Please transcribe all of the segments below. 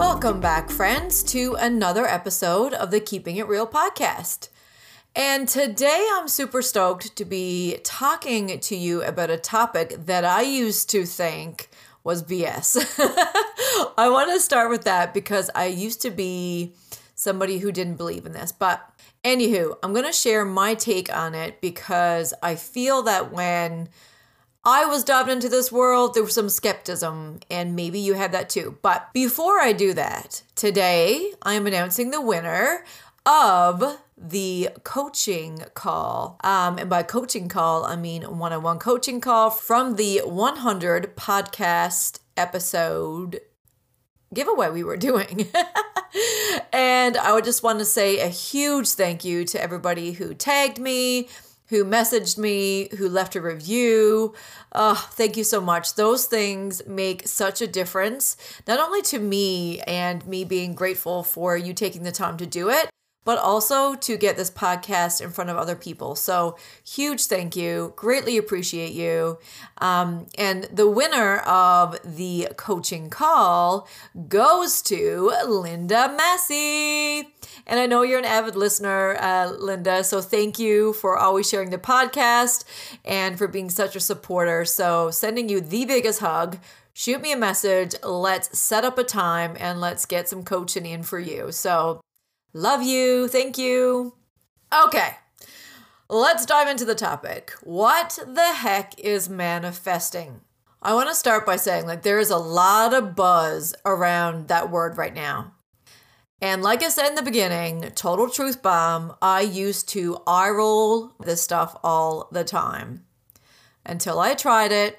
Welcome back, friends, to another episode of the Keeping It Real podcast. And today I'm super stoked to be talking to you about a topic that I used to think was BS. I want to start with that because I used to be somebody who didn't believe in this. But anywho, I'm going to share my take on it because I feel that when I was dived into this world, there was some skepticism, and maybe you had that too. But before I do that, today I am announcing the winner of the coaching call. Um, and by coaching call, I mean one on one coaching call from the 100 podcast episode giveaway we were doing. and I would just want to say a huge thank you to everybody who tagged me who messaged me, who left a review. Oh, thank you so much. Those things make such a difference, not only to me and me being grateful for you taking the time to do it, but also to get this podcast in front of other people. So, huge thank you. Greatly appreciate you. Um, and the winner of the coaching call goes to Linda Massey. And I know you're an avid listener, uh, Linda. So, thank you for always sharing the podcast and for being such a supporter. So, sending you the biggest hug shoot me a message. Let's set up a time and let's get some coaching in for you. So, Love you. Thank you. Okay. Let's dive into the topic. What the heck is manifesting? I want to start by saying like there is a lot of buzz around that word right now. And like I said in the beginning, total truth bomb, I used to eye roll this stuff all the time until I tried it,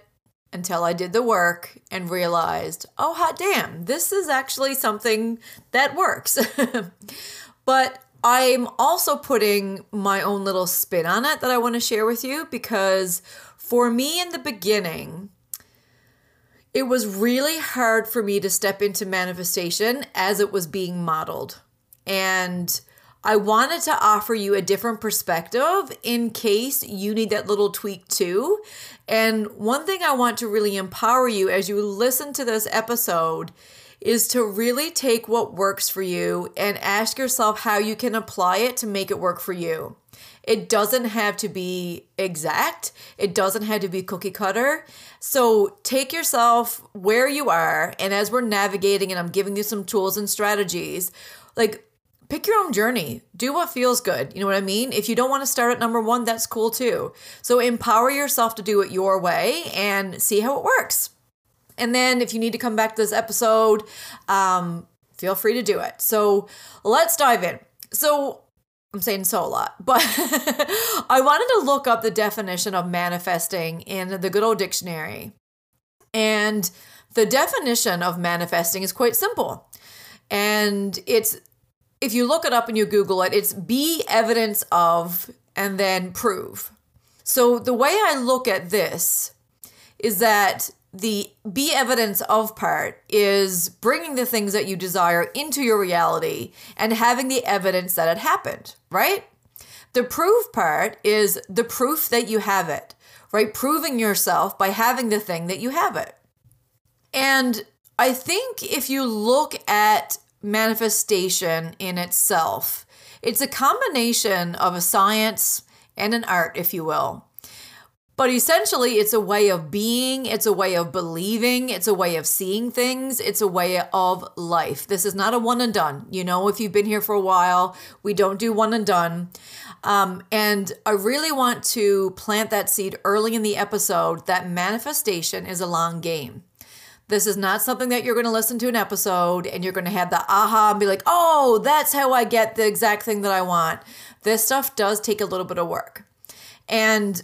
until I did the work and realized, oh, hot damn, this is actually something that works. But I'm also putting my own little spin on it that I want to share with you because for me in the beginning, it was really hard for me to step into manifestation as it was being modeled. And I wanted to offer you a different perspective in case you need that little tweak too. And one thing I want to really empower you as you listen to this episode is to really take what works for you and ask yourself how you can apply it to make it work for you. It doesn't have to be exact, it doesn't have to be cookie cutter. So take yourself where you are, and as we're navigating, and I'm giving you some tools and strategies, like pick your own journey. Do what feels good. You know what I mean? If you don't want to start at number one, that's cool too. So empower yourself to do it your way and see how it works. And then if you need to come back to this episode, um, feel free to do it. So let's dive in. So I'm saying so a lot, but I wanted to look up the definition of manifesting in the good old dictionary. And the definition of manifesting is quite simple. And it's, if you look it up and you Google it, it's be evidence of and then prove. So the way I look at this is that the be evidence of part is bringing the things that you desire into your reality and having the evidence that it happened, right? The proof part is the proof that you have it, right? Proving yourself by having the thing that you have it. And I think if you look at manifestation in itself, it's a combination of a science and an art, if you will. But essentially, it's a way of being, it's a way of believing, it's a way of seeing things, it's a way of life. This is not a one and done. You know, if you've been here for a while, we don't do one and done. Um, and I really want to plant that seed early in the episode that manifestation is a long game. This is not something that you're going to listen to an episode and you're going to have the aha and be like, oh, that's how I get the exact thing that I want. This stuff does take a little bit of work. And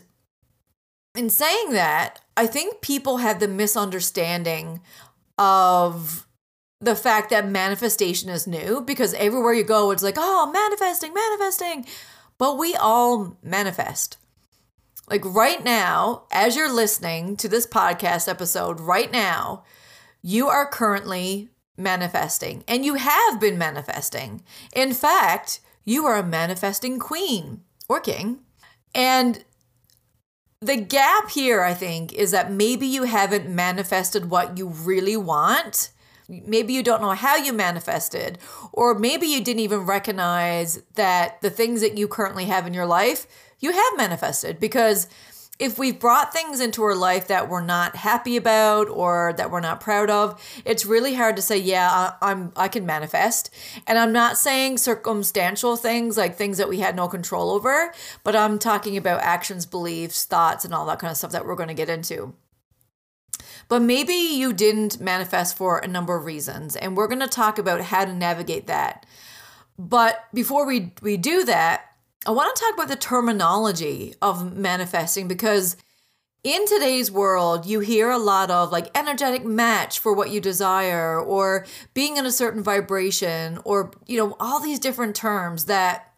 in saying that, I think people have the misunderstanding of the fact that manifestation is new because everywhere you go, it's like, oh, manifesting, manifesting. But we all manifest. Like right now, as you're listening to this podcast episode, right now, you are currently manifesting and you have been manifesting. In fact, you are a manifesting queen or king. And the gap here, I think, is that maybe you haven't manifested what you really want. Maybe you don't know how you manifested, or maybe you didn't even recognize that the things that you currently have in your life, you have manifested because if we've brought things into our life that we're not happy about or that we're not proud of, it's really hard to say, yeah, I, am I can manifest. And I'm not saying circumstantial things like things that we had no control over, but I'm talking about actions, beliefs, thoughts, and all that kind of stuff that we're going to get into. But maybe you didn't manifest for a number of reasons, and we're going to talk about how to navigate that. But before we we do that, I want to talk about the terminology of manifesting because in today's world, you hear a lot of like energetic match for what you desire or being in a certain vibration or, you know, all these different terms that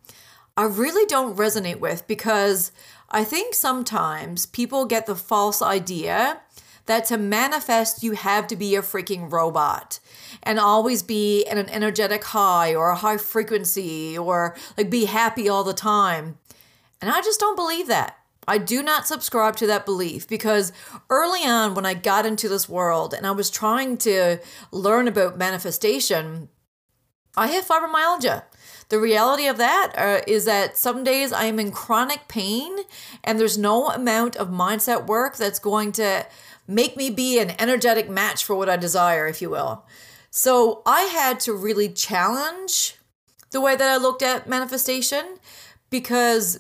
I really don't resonate with because I think sometimes people get the false idea that to manifest, you have to be a freaking robot and always be in an energetic high or a high frequency or like be happy all the time. And I just don't believe that. I do not subscribe to that belief because early on, when I got into this world and I was trying to learn about manifestation, I have fibromyalgia. The reality of that uh, is that some days I am in chronic pain, and there's no amount of mindset work that's going to make me be an energetic match for what I desire, if you will. So I had to really challenge the way that I looked at manifestation because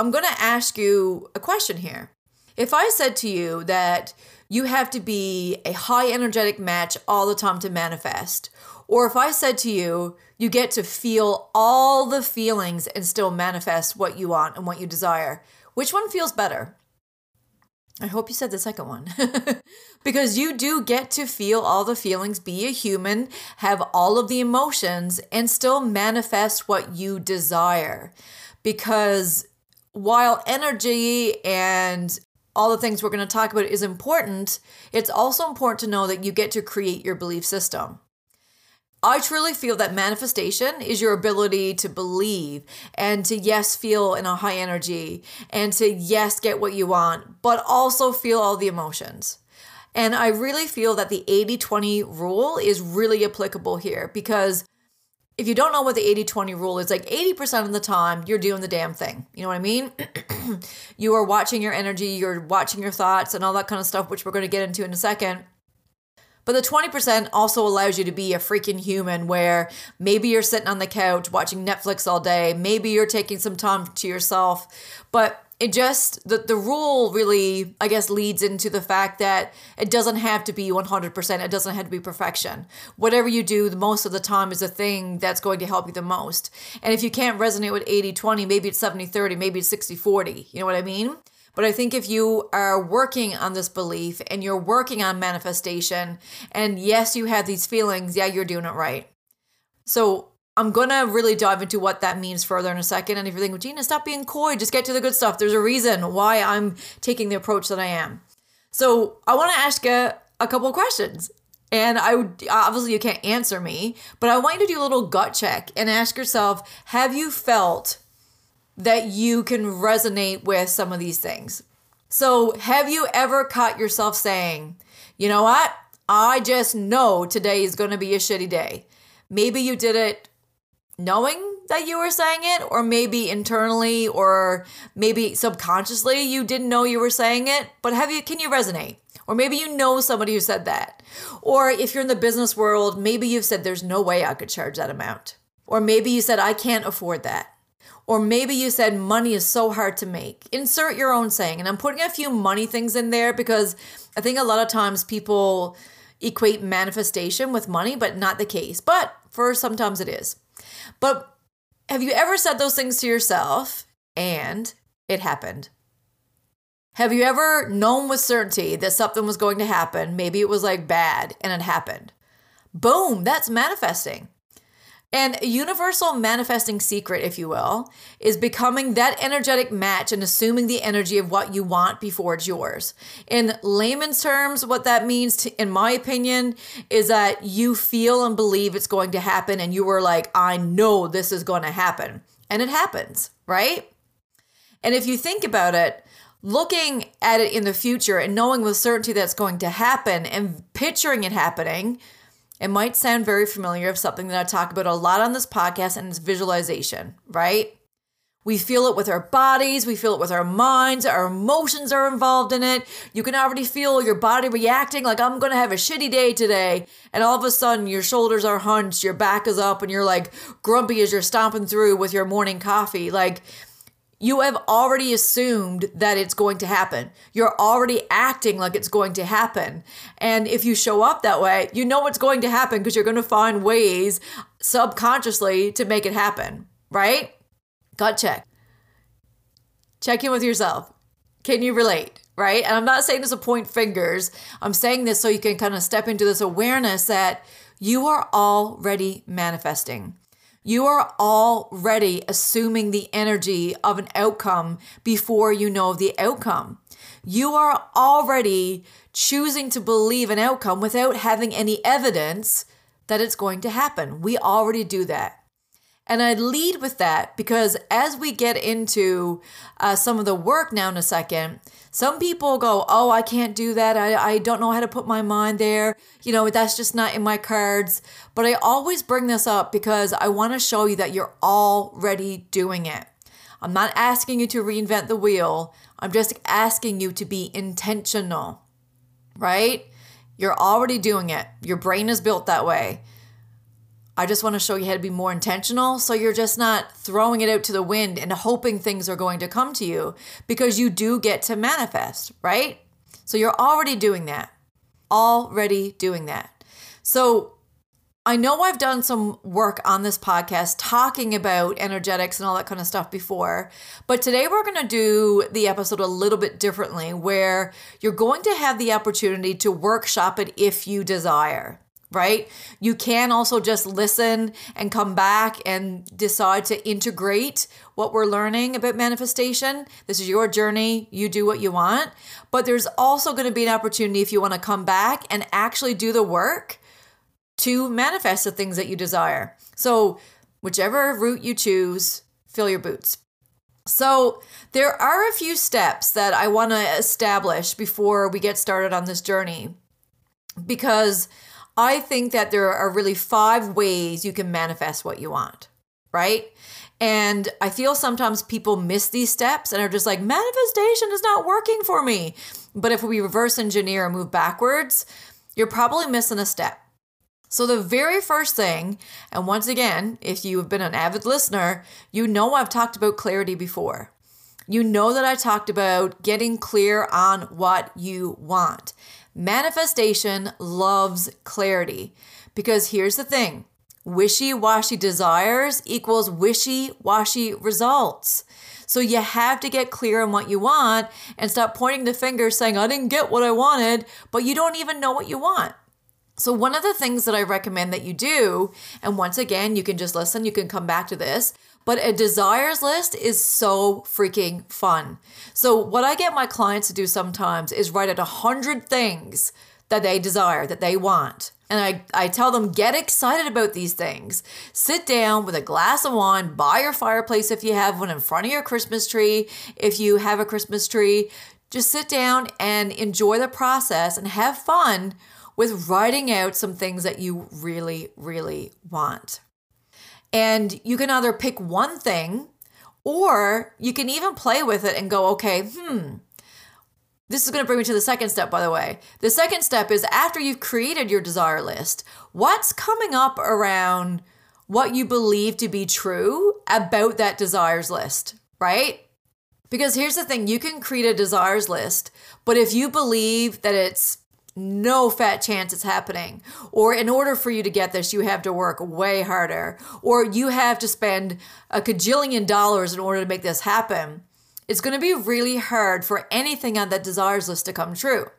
I'm going to ask you a question here. If I said to you that you have to be a high energetic match all the time to manifest, or if I said to you, you get to feel all the feelings and still manifest what you want and what you desire, which one feels better? I hope you said the second one. because you do get to feel all the feelings, be a human, have all of the emotions, and still manifest what you desire. Because while energy and all the things we're going to talk about is important, it's also important to know that you get to create your belief system. I truly feel that manifestation is your ability to believe and to, yes, feel in a high energy and to, yes, get what you want, but also feel all the emotions. And I really feel that the 80 20 rule is really applicable here because if you don't know what the 80 20 rule is, like 80% of the time, you're doing the damn thing. You know what I mean? you are watching your energy, you're watching your thoughts, and all that kind of stuff, which we're going to get into in a second. But the 20% also allows you to be a freaking human where maybe you're sitting on the couch watching Netflix all day, maybe you're taking some time to yourself, but it just the, the rule really i guess leads into the fact that it doesn't have to be 100% it doesn't have to be perfection. Whatever you do the most of the time is the thing that's going to help you the most. And if you can't resonate with 80-20 maybe it's 70-30 maybe it's 60-40 you know what i mean but I think if you are working on this belief and you're working on manifestation, and yes, you have these feelings, yeah, you're doing it right. So I'm gonna really dive into what that means further in a second. And if you're thinking, Gina, stop being coy, just get to the good stuff. There's a reason why I'm taking the approach that I am. So I want to ask you a couple of questions. And I would obviously you can't answer me, but I want you to do a little gut check and ask yourself, have you felt that you can resonate with some of these things. So, have you ever caught yourself saying, you know what? I just know today is going to be a shitty day. Maybe you did it knowing that you were saying it, or maybe internally, or maybe subconsciously you didn't know you were saying it, but have you, can you resonate? Or maybe you know somebody who said that. Or if you're in the business world, maybe you've said, there's no way I could charge that amount. Or maybe you said, I can't afford that. Or maybe you said money is so hard to make. Insert your own saying. And I'm putting a few money things in there because I think a lot of times people equate manifestation with money, but not the case. But for sometimes it is. But have you ever said those things to yourself and it happened? Have you ever known with certainty that something was going to happen? Maybe it was like bad and it happened. Boom, that's manifesting. And a universal manifesting secret, if you will, is becoming that energetic match and assuming the energy of what you want before it's yours. In layman's terms, what that means, to, in my opinion, is that you feel and believe it's going to happen, and you were like, I know this is going to happen. And it happens, right? And if you think about it, looking at it in the future and knowing with certainty that's going to happen and picturing it happening it might sound very familiar of something that I talk about a lot on this podcast, and it's visualization, right? We feel it with our bodies, we feel it with our minds, our emotions are involved in it. You can already feel your body reacting like, I'm gonna have a shitty day today. And all of a sudden, your shoulders are hunched, your back is up, and you're like grumpy as you're stomping through with your morning coffee. Like, you have already assumed that it's going to happen. You're already acting like it's going to happen. And if you show up that way, you know what's going to happen because you're going to find ways subconsciously to make it happen, right? Gut check. Check in with yourself. Can you relate? Right? And I'm not saying this to point fingers. I'm saying this so you can kind of step into this awareness that you are already manifesting. You are already assuming the energy of an outcome before you know the outcome. You are already choosing to believe an outcome without having any evidence that it's going to happen. We already do that. And I lead with that because as we get into uh, some of the work now in a second, some people go, Oh, I can't do that. I, I don't know how to put my mind there. You know, that's just not in my cards. But I always bring this up because I want to show you that you're already doing it. I'm not asking you to reinvent the wheel, I'm just asking you to be intentional, right? You're already doing it. Your brain is built that way. I just want to show you how to be more intentional so you're just not throwing it out to the wind and hoping things are going to come to you because you do get to manifest, right? So you're already doing that. Already doing that. So I know I've done some work on this podcast talking about energetics and all that kind of stuff before, but today we're going to do the episode a little bit differently where you're going to have the opportunity to workshop it if you desire right? You can also just listen and come back and decide to integrate what we're learning about manifestation. This is your journey. You do what you want. But there's also going to be an opportunity if you want to come back and actually do the work to manifest the things that you desire. So, whichever route you choose, fill your boots. So, there are a few steps that I want to establish before we get started on this journey because I think that there are really five ways you can manifest what you want, right? And I feel sometimes people miss these steps and are just like, manifestation is not working for me. But if we reverse engineer and move backwards, you're probably missing a step. So, the very first thing, and once again, if you have been an avid listener, you know I've talked about clarity before. You know that I talked about getting clear on what you want. Manifestation loves clarity because here's the thing wishy washy desires equals wishy washy results. So you have to get clear on what you want and stop pointing the finger saying, I didn't get what I wanted, but you don't even know what you want. So, one of the things that I recommend that you do, and once again, you can just listen, you can come back to this, but a desires list is so freaking fun. So, what I get my clients to do sometimes is write out a hundred things that they desire, that they want. And I, I tell them, get excited about these things. Sit down with a glass of wine by your fireplace if you have one in front of your Christmas tree, if you have a Christmas tree. Just sit down and enjoy the process and have fun with writing out some things that you really, really want. And you can either pick one thing or you can even play with it and go, okay, hmm, this is going to bring me to the second step, by the way. The second step is after you've created your desire list, what's coming up around what you believe to be true about that desires list, right? Because here's the thing you can create a desires list, but if you believe that it's no fat chance it's happening. Or in order for you to get this, you have to work way harder. Or you have to spend a cajillion dollars in order to make this happen. It's going to be really hard for anything on that desires list to come true.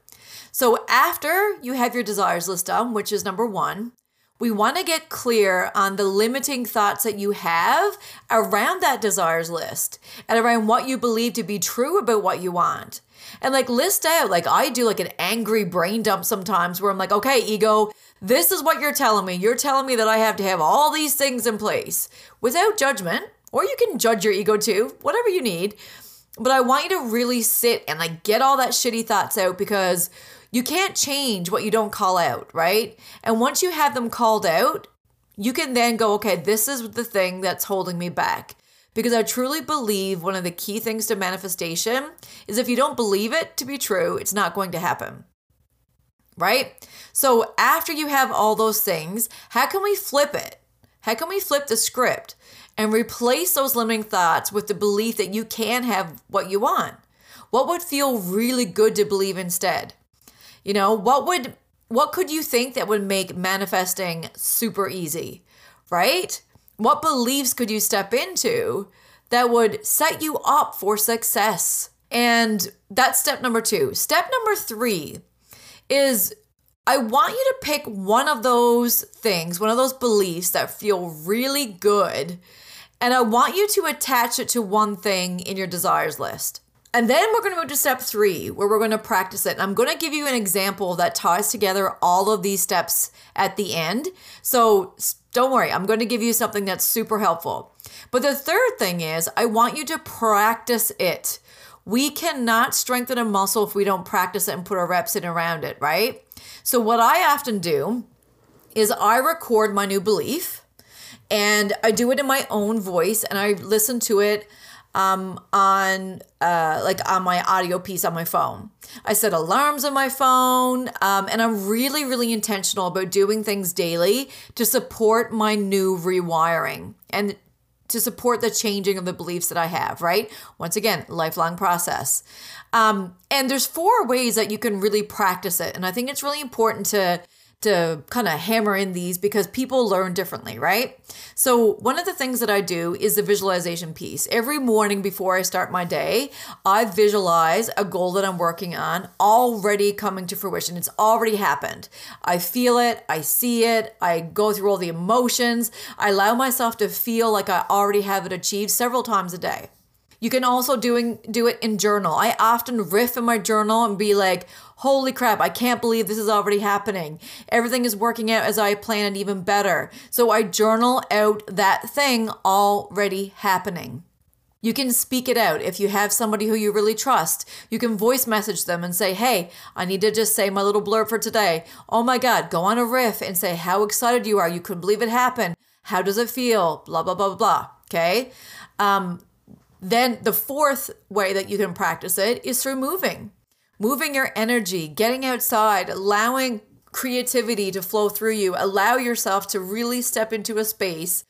So after you have your desires list done, which is number one, we want to get clear on the limiting thoughts that you have around that desires list and around what you believe to be true about what you want and like list out like i do like an angry brain dump sometimes where i'm like okay ego this is what you're telling me. You're telling me that i have to have all these things in place without judgment or you can judge your ego too whatever you need. But i want you to really sit and like get all that shitty thoughts out because you can't change what you don't call out right? And once you have them called out you can then go okay this is the thing that's holding me back because I truly believe one of the key things to manifestation is if you don't believe it to be true, it's not going to happen. Right? So, after you have all those things, how can we flip it? How can we flip the script and replace those limiting thoughts with the belief that you can have what you want? What would feel really good to believe instead? You know, what would what could you think that would make manifesting super easy? Right? What beliefs could you step into that would set you up for success? And that's step number two. Step number three is I want you to pick one of those things, one of those beliefs that feel really good, and I want you to attach it to one thing in your desires list. And then we're going to move to step three, where we're going to practice it. And I'm going to give you an example that ties together all of these steps at the end. So don't worry, I'm going to give you something that's super helpful. But the third thing is, I want you to practice it. We cannot strengthen a muscle if we don't practice it and put our reps in around it, right? So, what I often do is I record my new belief and I do it in my own voice and I listen to it um, on uh, like on my audio piece on my phone. I set alarms on my phone, um, and I'm really, really intentional about doing things daily to support my new rewiring and to support the changing of the beliefs that I have, right? Once again, lifelong process. Um, and there's four ways that you can really practice it. And I think it's really important to to kind of hammer in these because people learn differently, right? So, one of the things that I do is the visualization piece. Every morning before I start my day, I visualize a goal that I'm working on already coming to fruition. It's already happened. I feel it, I see it, I go through all the emotions. I allow myself to feel like I already have it achieved several times a day. You can also doing do it in journal. I often riff in my journal and be like, "Holy crap, I can't believe this is already happening. Everything is working out as I planned even better." So I journal out that thing already happening. You can speak it out. If you have somebody who you really trust, you can voice message them and say, Hey, I need to just say my little blurb for today. Oh my God, go on a riff and say how excited you are. You couldn't believe it happened. How does it feel? Blah blah, blah, blah, blah. Okay. Um, then the fourth way that you can practice it is through moving. Moving your energy, getting outside, allowing creativity to flow through you. Allow yourself to really step into a space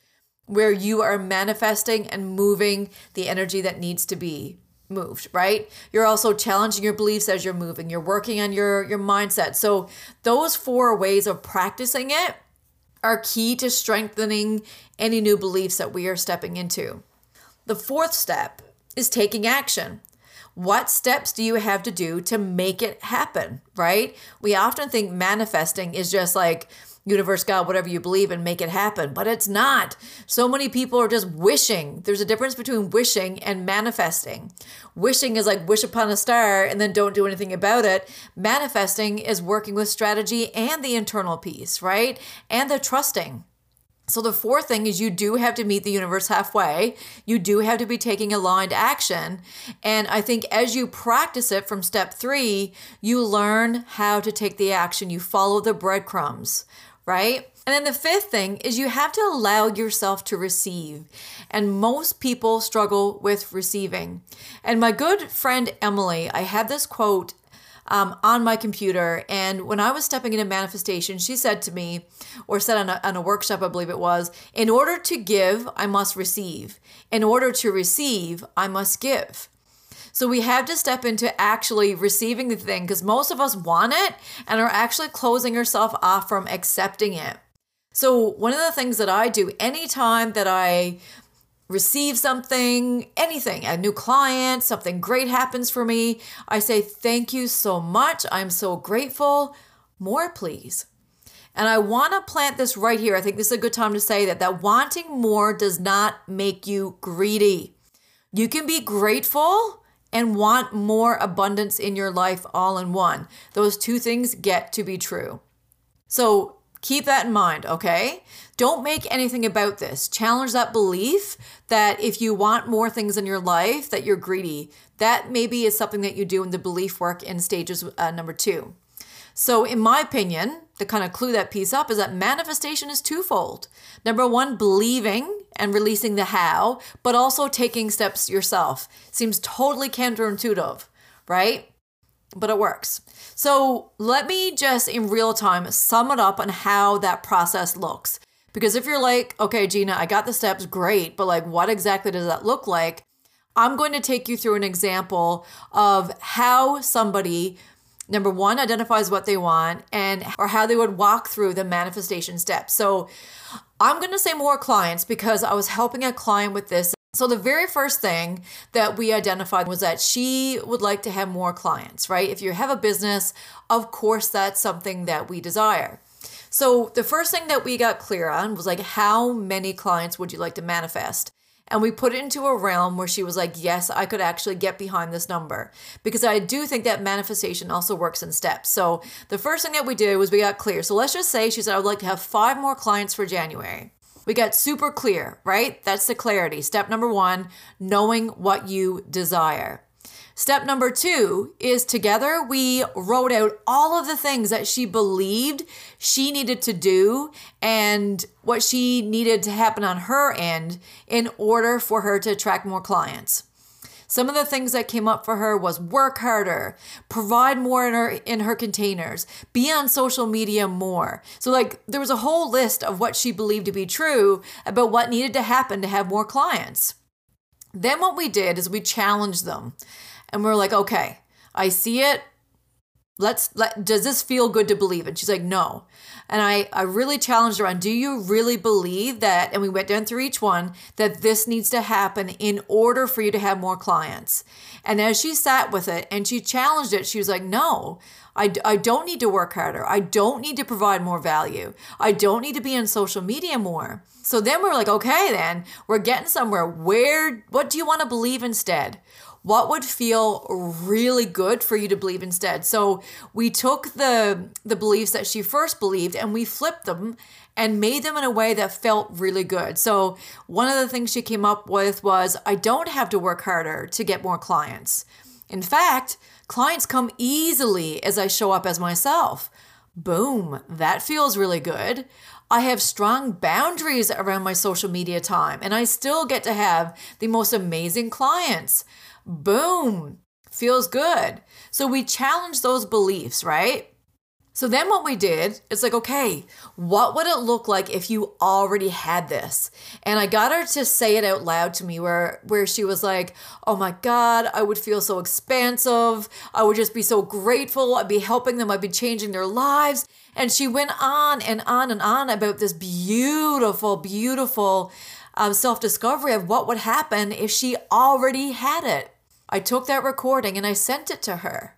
where you are manifesting and moving the energy that needs to be moved right you're also challenging your beliefs as you're moving you're working on your your mindset so those four ways of practicing it are key to strengthening any new beliefs that we are stepping into the fourth step is taking action. What steps do you have to do to make it happen, right? We often think manifesting is just like, universe, God, whatever you believe and make it happen. But it's not. So many people are just wishing. There's a difference between wishing and manifesting. Wishing is like wish upon a star and then don't do anything about it. Manifesting is working with strategy and the internal piece, right? And the trusting. So, the fourth thing is you do have to meet the universe halfway. You do have to be taking aligned action. And I think as you practice it from step three, you learn how to take the action. You follow the breadcrumbs, right? And then the fifth thing is you have to allow yourself to receive. And most people struggle with receiving. And my good friend Emily, I had this quote um, on my computer. And when I was stepping into manifestation, she said to me, or said on a, on a workshop, I believe it was, in order to give, I must receive. In order to receive, I must give. So we have to step into actually receiving the thing because most of us want it and are actually closing ourselves off from accepting it. So, one of the things that I do anytime that I receive something, anything, a new client, something great happens for me, I say, Thank you so much. I'm so grateful. More, please. And I want to plant this right here. I think this is a good time to say that that wanting more does not make you greedy. You can be grateful and want more abundance in your life all in one. Those two things get to be true. So keep that in mind, okay? Don't make anything about this. Challenge that belief that if you want more things in your life, that you're greedy. That maybe is something that you do in the belief work in stages uh, number two. So, in my opinion, to kind of clue that piece up is that manifestation is twofold. Number one, believing and releasing the how, but also taking steps yourself. Seems totally counterintuitive, right? But it works. So, let me just in real time sum it up on how that process looks. Because if you're like, okay, Gina, I got the steps, great, but like, what exactly does that look like? I'm going to take you through an example of how somebody number one identifies what they want and or how they would walk through the manifestation steps. So i'm going to say more clients because i was helping a client with this. So the very first thing that we identified was that she would like to have more clients right? If you have a business of course that's something that we desire so the first thing that we got clear on was like how many clients would you like to manifest and we put it into a realm where she was like, yes, I could actually get behind this number. Because I do think that manifestation also works in steps. So the first thing that we did was we got clear. So let's just say she said, I would like to have five more clients for January. We got super clear, right? That's the clarity. Step number one, knowing what you desire. Step number two is together we wrote out all of the things that she believed she needed to do and what she needed to happen on her end in order for her to attract more clients. Some of the things that came up for her was work harder, provide more in her in her containers, be on social media more. So like there was a whole list of what she believed to be true about what needed to happen to have more clients. Then what we did is we challenged them and we're like, okay, I see it. Let's let does this feel good to believe? And she's like, no. And I, I really challenged her on, do you really believe that? And we went down through each one that this needs to happen in order for you to have more clients. And as she sat with it and she challenged it, she was like, no, I, I don't need to work harder. I don't need to provide more value. I don't need to be on social media more. So then we're like, okay, then we're getting somewhere. Where, what do you want to believe instead? What would feel really good for you to believe instead. So we took the the beliefs that she first believed and we flipped them and made them in a way that felt really good. So one of the things she came up with was i don't have to work harder to get more clients. In fact clients come easily as i show up as myself. Boom that feels really good. I have strong boundaries around my social media time, and I still get to have the most amazing clients. Boom, feels good. So we challenge those beliefs, right? So then what we did, it's like, okay, what would it look like if you already had this? And I got her to say it out loud to me where where she was like, "Oh my god, I would feel so expansive. I would just be so grateful. I'd be helping them. I'd be changing their lives." And she went on and on and on about this beautiful, beautiful um, self discovery of what would happen if she already had it. I took that recording and I sent it to her.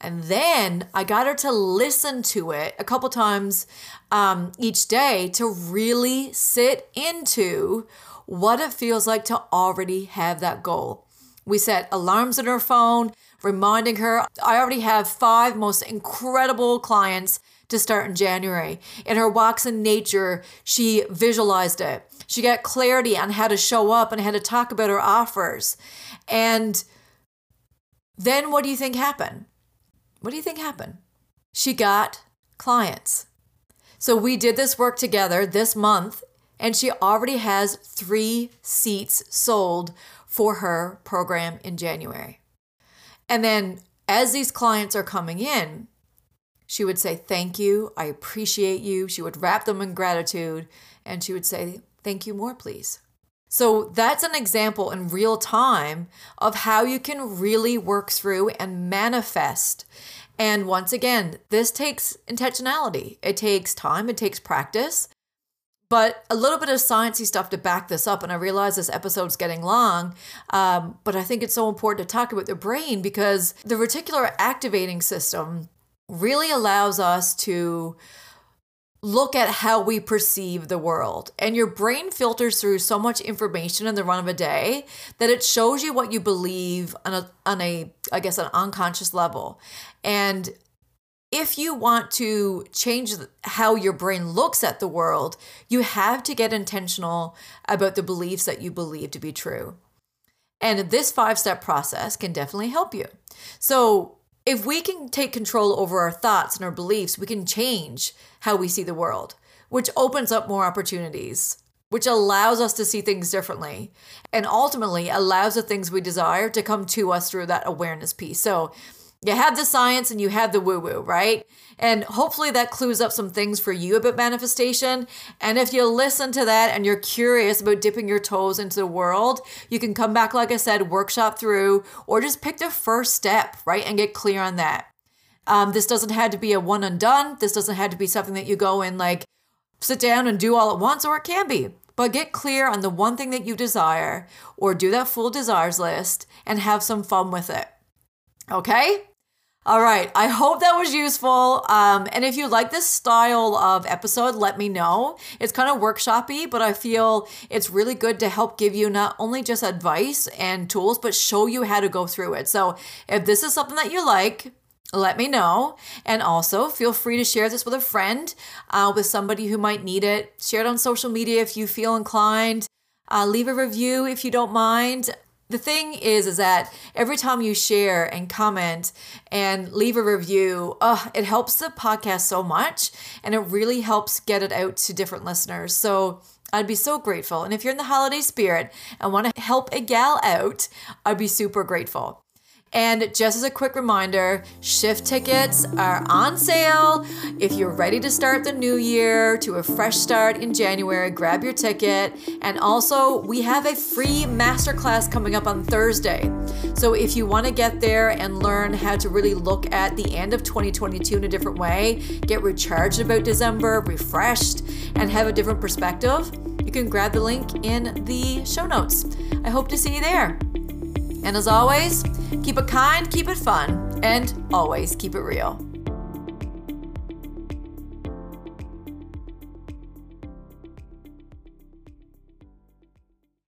And then I got her to listen to it a couple times um, each day to really sit into what it feels like to already have that goal. We set alarms on her phone, reminding her I already have five most incredible clients to start in January. In her walks in nature, she visualized it. She got clarity on how to show up and how to talk about her offers. And then what do you think happened? What do you think happened? She got clients. So we did this work together this month, and she already has three seats sold for her program in January. And then as these clients are coming in, she would say, Thank you. I appreciate you. She would wrap them in gratitude and she would say, Thank you more, please. So that's an example in real time of how you can really work through and manifest. And once again, this takes intentionality. It takes time, it takes practice, but a little bit of sciencey stuff to back this up. And I realize this episode's getting long, um, but I think it's so important to talk about the brain because the reticular activating system really allows us to look at how we perceive the world. And your brain filters through so much information in the run of a day that it shows you what you believe on a on a I guess an unconscious level. And if you want to change how your brain looks at the world, you have to get intentional about the beliefs that you believe to be true. And this five step process can definitely help you. So, if we can take control over our thoughts and our beliefs, we can change how we see the world, which opens up more opportunities, which allows us to see things differently, and ultimately allows the things we desire to come to us through that awareness piece. So, you have the science and you have the woo woo, right? And hopefully that clues up some things for you about manifestation. And if you listen to that and you're curious about dipping your toes into the world, you can come back, like I said, workshop through, or just pick the first step, right? And get clear on that. Um, this doesn't have to be a one and done. This doesn't have to be something that you go and like sit down and do all at once, or it can be. But get clear on the one thing that you desire, or do that full desires list and have some fun with it. Okay? All right. I hope that was useful. Um, and if you like this style of episode, let me know. It's kind of workshoppy, but I feel it's really good to help give you not only just advice and tools, but show you how to go through it. So if this is something that you like, let me know. And also, feel free to share this with a friend, uh, with somebody who might need it. Share it on social media if you feel inclined. Uh, leave a review if you don't mind the thing is is that every time you share and comment and leave a review uh, it helps the podcast so much and it really helps get it out to different listeners so I'd be so grateful. And if you're in the holiday spirit and want to help a gal out, I'd be super grateful. And just as a quick reminder, shift tickets are on sale. If you're ready to start the new year to a fresh start in January, grab your ticket. And also, we have a free masterclass coming up on Thursday. So if you want to get there and learn how to really look at the end of 2022 in a different way, get recharged about December, refreshed, and have a different perspective, you can grab the link in the show notes. I hope to see you there. And as always, keep it kind, keep it fun, and always keep it real.